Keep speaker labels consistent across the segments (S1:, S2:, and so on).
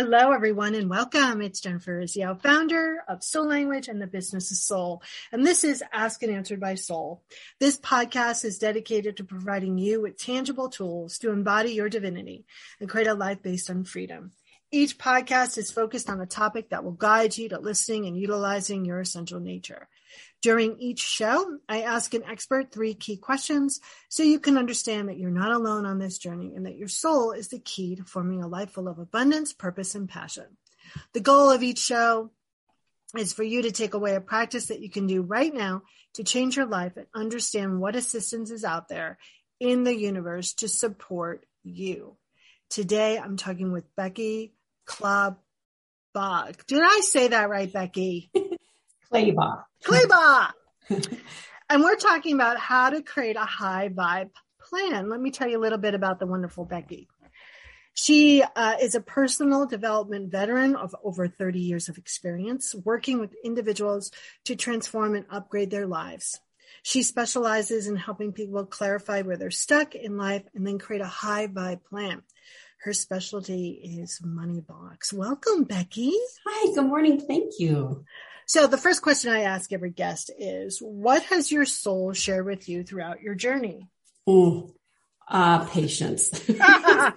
S1: Hello, everyone, and welcome. It's Jennifer Urezzio, founder of Soul Language and the Business of Soul. And this is Ask and Answered by Soul. This podcast is dedicated to providing you with tangible tools to embody your divinity and create a life based on freedom. Each podcast is focused on a topic that will guide you to listening and utilizing your essential nature. During each show, I ask an expert three key questions so you can understand that you're not alone on this journey and that your soul is the key to forming a life full of abundance, purpose, and passion. The goal of each show is for you to take away a practice that you can do right now to change your life and understand what assistance is out there in the universe to support you. Today, I'm talking with Becky Klabach. Did I say that right, Becky?
S2: Kleba.
S1: Kleba. and we're talking about how to create a high vibe plan. Let me tell you a little bit about the wonderful Becky. She uh, is a personal development veteran of over 30 years of experience working with individuals to transform and upgrade their lives. She specializes in helping people clarify where they're stuck in life and then create a high vibe plan. Her specialty is money box. Welcome, Becky.
S2: Hi, good morning. Thank you.
S1: So the first question I ask every guest is, what has your soul shared with you throughout your journey?
S2: Mm, uh, patience.
S1: yeah,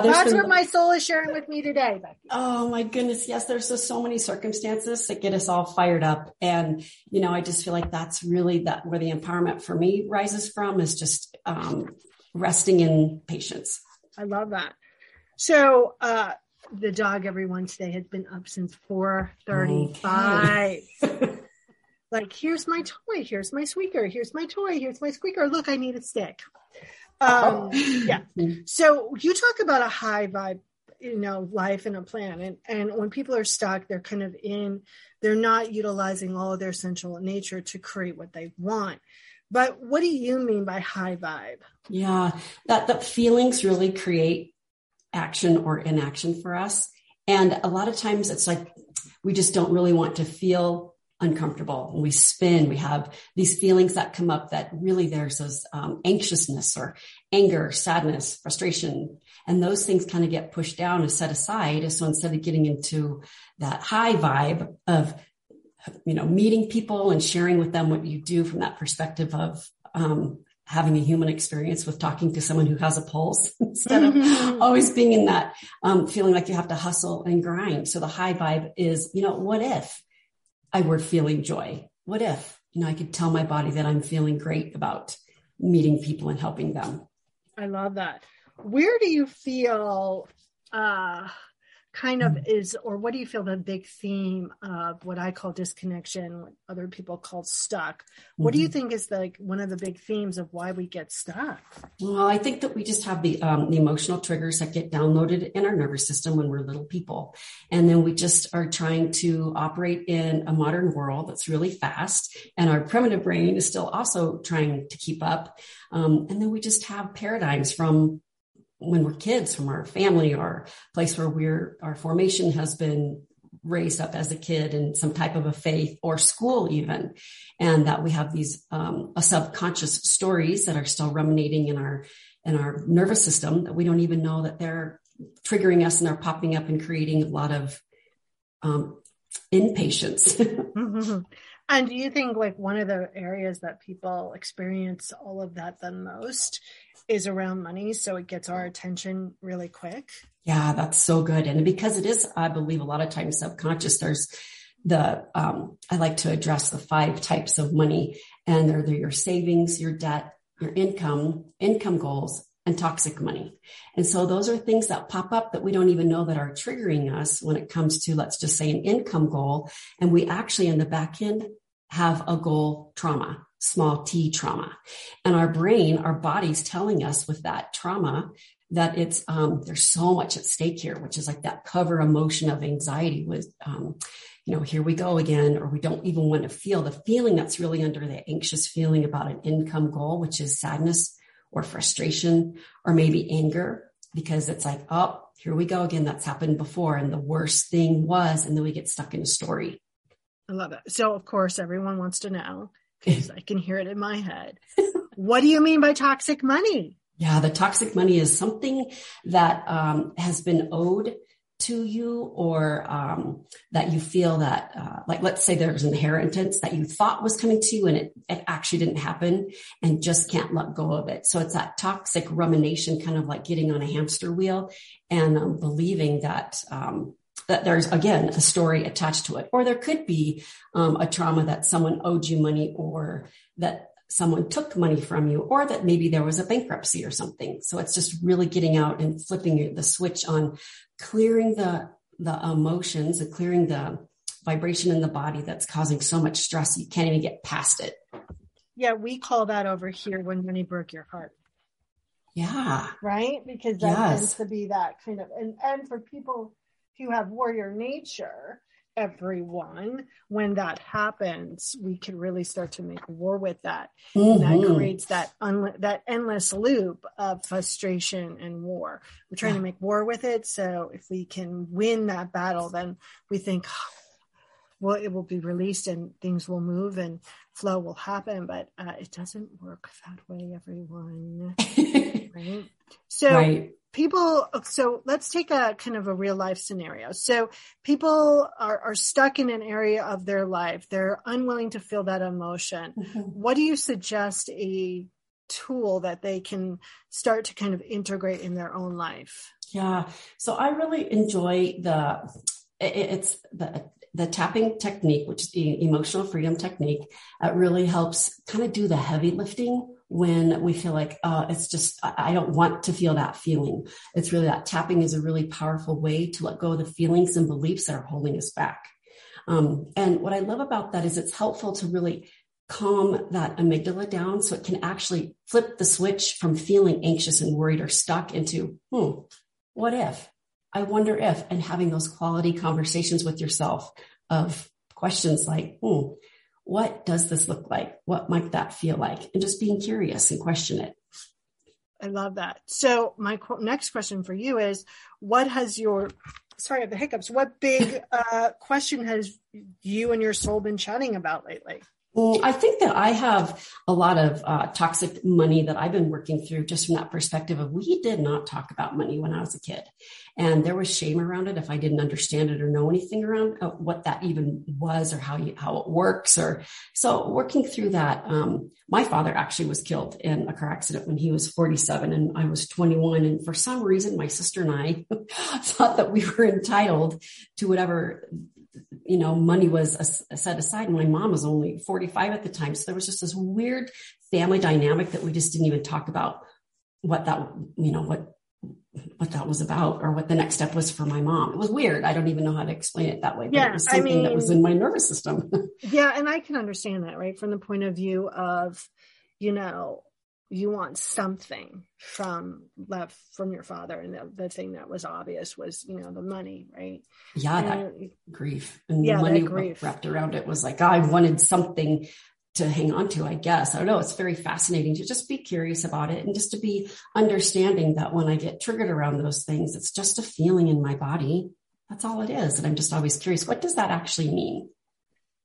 S1: that's been, what my soul is sharing with me today. Becky.
S2: Oh my goodness. Yes. There's just so many circumstances that get us all fired up. And, you know, I just feel like that's really that where the empowerment for me rises from is just, um, resting in patience.
S1: I love that. So, uh, the dog everyone today has been up since 435 okay. like here's my toy here's my squeaker here's my toy here's my squeaker. Look i need a stick. Um, yeah. So you talk about a high vibe you know life and a plan and and when people are stuck they're kind of in they're not utilizing all of their essential nature to create what they want but what do you mean by high vibe
S2: yeah that the feelings really create action or inaction for us. And a lot of times it's like we just don't really want to feel uncomfortable. We spin, we have these feelings that come up that really there's this um, anxiousness or anger, sadness, frustration, and those things kind of get pushed down and set aside. So instead of getting into that high vibe of, you know, meeting people and sharing with them what you do from that perspective of um, having a human experience with talking to someone who has a pulse instead mm-hmm. of always being in that um, feeling like you have to hustle and grind. So the high vibe is, you know, what if I were feeling joy? What if, you know, I could tell my body that I'm feeling great about meeting people and helping them?
S1: I love that. Where do you feel uh, kind of mm. is, or what do you feel the big theme of what I call disconnection, what other people call stuck? What mm-hmm. do you mm-hmm. think is like one of the big themes of why we get stuck?
S2: Well, I think that we just have the um, the emotional triggers that get downloaded in our nervous system when we're little people, and then we just are trying to operate in a modern world that's really fast, and our primitive brain is still also trying to keep up, um, and then we just have paradigms from when we're kids from our family or place where we're our formation has been raised up as a kid in some type of a faith or school even and that we have these um, subconscious stories that are still ruminating in our in our nervous system that we don't even know that they're triggering us and they're popping up and creating a lot of um, impatience mm-hmm.
S1: and do you think like one of the areas that people experience all of that the most is around money. So it gets our attention really quick.
S2: Yeah, that's so good. And because it is, I believe a lot of times subconscious, there's the, um, I like to address the five types of money and they're, they're your savings, your debt, your income, income goals, and toxic money. And so those are things that pop up that we don't even know that are triggering us when it comes to, let's just say an income goal. And we actually in the back end have a goal trauma small t trauma. And our brain, our body's telling us with that trauma that it's, um, there's so much at stake here, which is like that cover emotion of anxiety with, um, you know, here we go again, or we don't even want to feel the feeling that's really under the anxious feeling about an income goal, which is sadness or frustration or maybe anger because it's like, oh, here we go again. That's happened before. And the worst thing was, and then we get stuck in a story.
S1: I love it. So of course, everyone wants to know because I can hear it in my head. what do you mean by toxic money?
S2: Yeah, the toxic money is something that um, has been owed to you or um, that you feel that uh, like let's say there's an inheritance that you thought was coming to you and it, it actually didn't happen and just can't let go of it so it's that toxic rumination kind of like getting on a hamster wheel and um, believing that um, that there's again a story attached to it or there could be um, a trauma that someone owed you money or that someone took money from you or that maybe there was a bankruptcy or something. So it's just really getting out and flipping the switch on clearing the, the emotions and clearing the vibration in the body that's causing so much stress. You can't even get past it.
S1: Yeah. We call that over here when money broke your heart.
S2: Yeah.
S1: Right. Because that yes. tends to be that kind of, and, and for people who have warrior nature, everyone when that happens we can really start to make war with that. Mm-hmm. and that creates that un- that endless loop of frustration and war. We're trying yeah. to make war with it so if we can win that battle then we think well it will be released and things will move and flow will happen but uh, it doesn't work that way everyone. Right? So right people so let's take a kind of a real life scenario. So people are, are stuck in an area of their life. They're unwilling to feel that emotion. Mm-hmm. what do you suggest a tool that they can start to kind of integrate in their own life?
S2: Yeah. So i really enjoy the it's the the tapping technique which is the emotional freedom technique that really helps kind of do the heavy lifting when we feel like uh, it's just I don't want to feel that feeling. It's really that tapping is a really powerful way to let go of the feelings and beliefs that are holding us back. Um, and what I love about that is it's helpful to really calm that amygdala down so it can actually flip the switch from feeling anxious and worried or stuck into, hmm, what if? I wonder if, and having those quality conversations with yourself of questions like, hmm, what does this look like? What might that feel like? And just being curious and question it.
S1: I love that. So my next question for you is, what has your, sorry, the hiccups. What big uh, question has you and your soul been chatting about lately?
S2: I think that I have a lot of uh, toxic money that I've been working through just from that perspective of we did not talk about money when I was a kid. And there was shame around it if I didn't understand it or know anything around uh, what that even was or how you, how it works. Or so working through that, um, my father actually was killed in a car accident when he was 47 and I was 21. And for some reason, my sister and I thought that we were entitled to whatever you know, money was set aside. My mom was only 45 at the time. So there was just this weird family dynamic that we just didn't even talk about what that, you know, what, what that was about or what the next step was for my mom. It was weird. I don't even know how to explain it that way. But yeah, it was something I mean, that was in my nervous system.
S1: yeah. And I can understand that, right? From the point of view of, you know, you want something from love from your father. And the, the, thing that was obvious was you know the money right?
S2: Yeah and, that grief. And yeah, the money grief. wrapped around it was like i wanted something to hang on to i guess. I don't know. It's very fascinating to just be curious about it and just to be understanding that when i get triggered around those things it's just a feeling in my body. That's all it is. And i'm just always curious what does that actually mean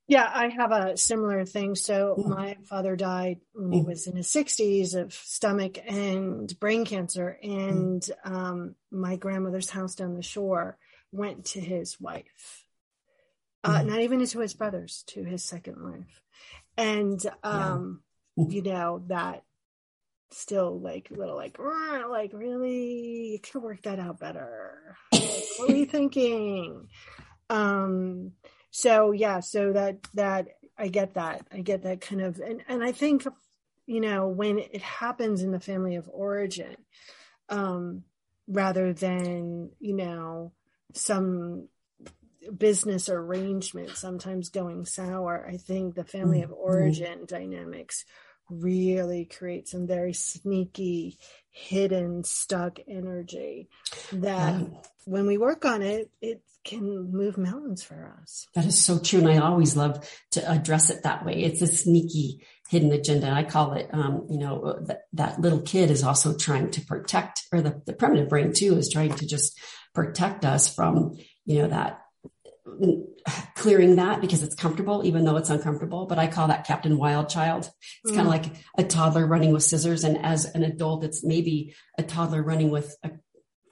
S1: yeah, I have a similar thing. So mm. my father died when he mm. was in his 60s of stomach and brain cancer, mm. and mm. um, my grandmother's house down the shore went to his wife. Uh, mm. not even to his brothers, to his second wife. And, um, yeah. you know, that still like little like, like really, you could work that out better. Like, what are you thinking? Um, so yeah so that that i get that i get that kind of and, and i think you know when it happens in the family of origin um rather than you know some business arrangement sometimes going sour i think the family of mm-hmm. origin mm-hmm. dynamics really create some very sneaky hidden stuck energy that when we work on it it can move mountains for us.
S2: That is so true. And I always love to address it that way. It's a sneaky hidden agenda. I call it, um, you know, that, that little kid is also trying to protect, or the, the primitive brain too is trying to just protect us from, you know, that clearing that because it's comfortable, even though it's uncomfortable. But I call that Captain Wild Child. It's mm. kind of like a toddler running with scissors. And as an adult, it's maybe a toddler running with a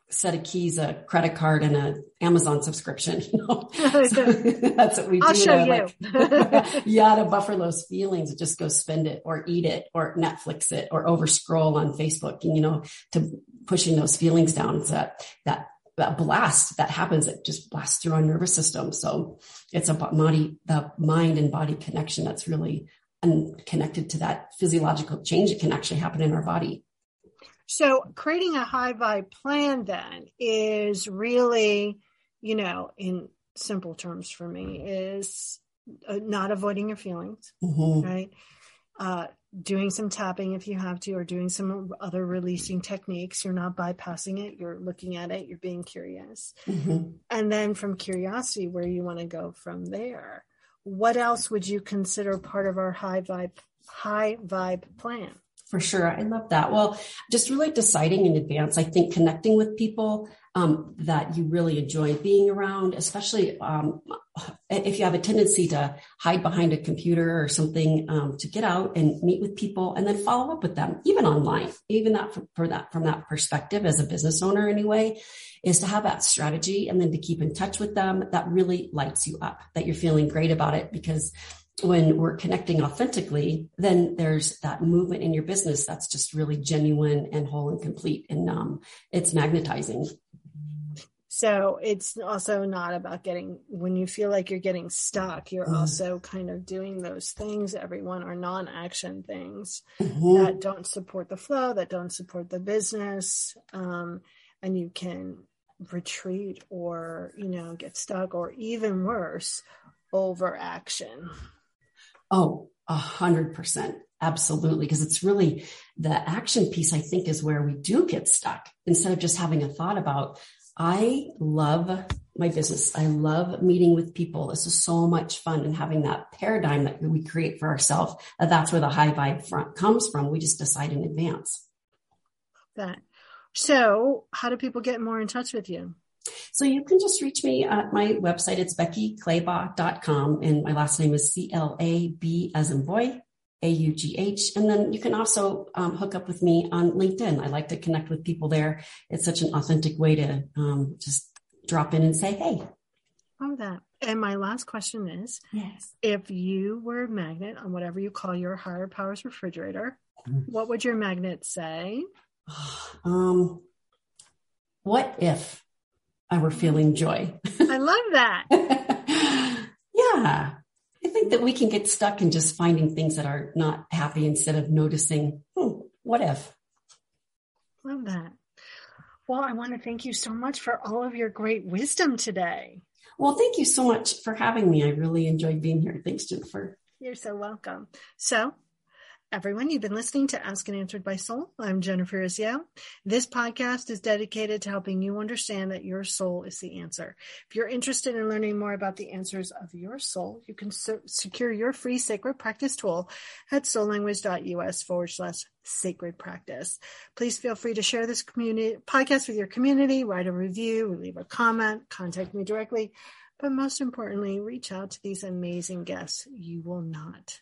S2: set of keys, a credit card, and an Amazon subscription. You know, so that's what we
S1: I'll
S2: do.
S1: Show you. Like,
S2: yeah, to buffer those feelings, just go spend it, or eat it, or Netflix it, or over scroll on Facebook. And, you know, to pushing those feelings down. So that that that blast that happens, it just blasts through our nervous system. So it's a body, the mind and body connection that's really connected to that physiological change that can actually happen in our body.
S1: So creating a high vibe plan then is really, you know, in simple terms for me is uh, not avoiding your feelings, mm-hmm. right? Uh, doing some tapping if you have to, or doing some other releasing techniques. You're not bypassing it. You're looking at it. You're being curious. Mm-hmm. And then from curiosity, where you want to go from there. What else would you consider part of our high vibe, high vibe plan?
S2: For sure. I love that. Well, just really deciding in advance, I think connecting with people um, that you really enjoy being around, especially um, if you have a tendency to hide behind a computer or something, um, to get out and meet with people and then follow up with them, even online, even that for, for that, from that perspective as a business owner anyway, is to have that strategy and then to keep in touch with them. That really lights you up, that you're feeling great about it because when we're connecting authentically, then there's that movement in your business that's just really genuine and whole and complete. And um, it's magnetizing.
S1: So it's also not about getting, when you feel like you're getting stuck, you're mm. also kind of doing those things, everyone are non action things mm-hmm. that don't support the flow, that don't support the business. Um, and you can retreat or, you know, get stuck or even worse, overaction.
S2: Oh, a hundred percent. Absolutely. Because it's really the action piece, I think, is where we do get stuck instead of just having a thought about, I love my business. I love meeting with people. This is so much fun and having that paradigm that we create for ourselves. That that's where the high vibe front comes from. We just decide in advance.
S1: That. So how do people get more in touch with you?
S2: So you can just reach me at my website. It's beckyclabaugh.com and my last name is C-L-A-B as in boy, A-U-G-H. And then you can also um, hook up with me on LinkedIn. I like to connect with people there. It's such an authentic way to um, just drop in and say, Hey.
S1: Love that. And my last question is,
S2: yes.
S1: if you were a magnet on whatever you call your higher powers refrigerator, mm-hmm. what would your magnet say?
S2: Um, what if I were feeling joy.
S1: I love that.
S2: yeah. I think that we can get stuck in just finding things that are not happy instead of noticing, hmm, what if?
S1: Love that. Well, I want to thank you so much for all of your great wisdom today.
S2: Well, thank you so much for having me. I really enjoyed being here. Thanks, Jennifer.
S1: You're so welcome. So, Everyone, you've been listening to Ask and Answered by Soul. I'm Jennifer Urezzio. This podcast is dedicated to helping you understand that your soul is the answer. If you're interested in learning more about the answers of your soul, you can se- secure your free sacred practice tool at soullanguage.us forward slash sacred practice. Please feel free to share this community podcast with your community, write a review, leave a comment, contact me directly. But most importantly, reach out to these amazing guests. You will not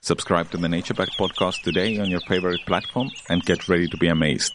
S3: Subscribe to the Nature Back podcast today on your favorite platform and get ready to be amazed.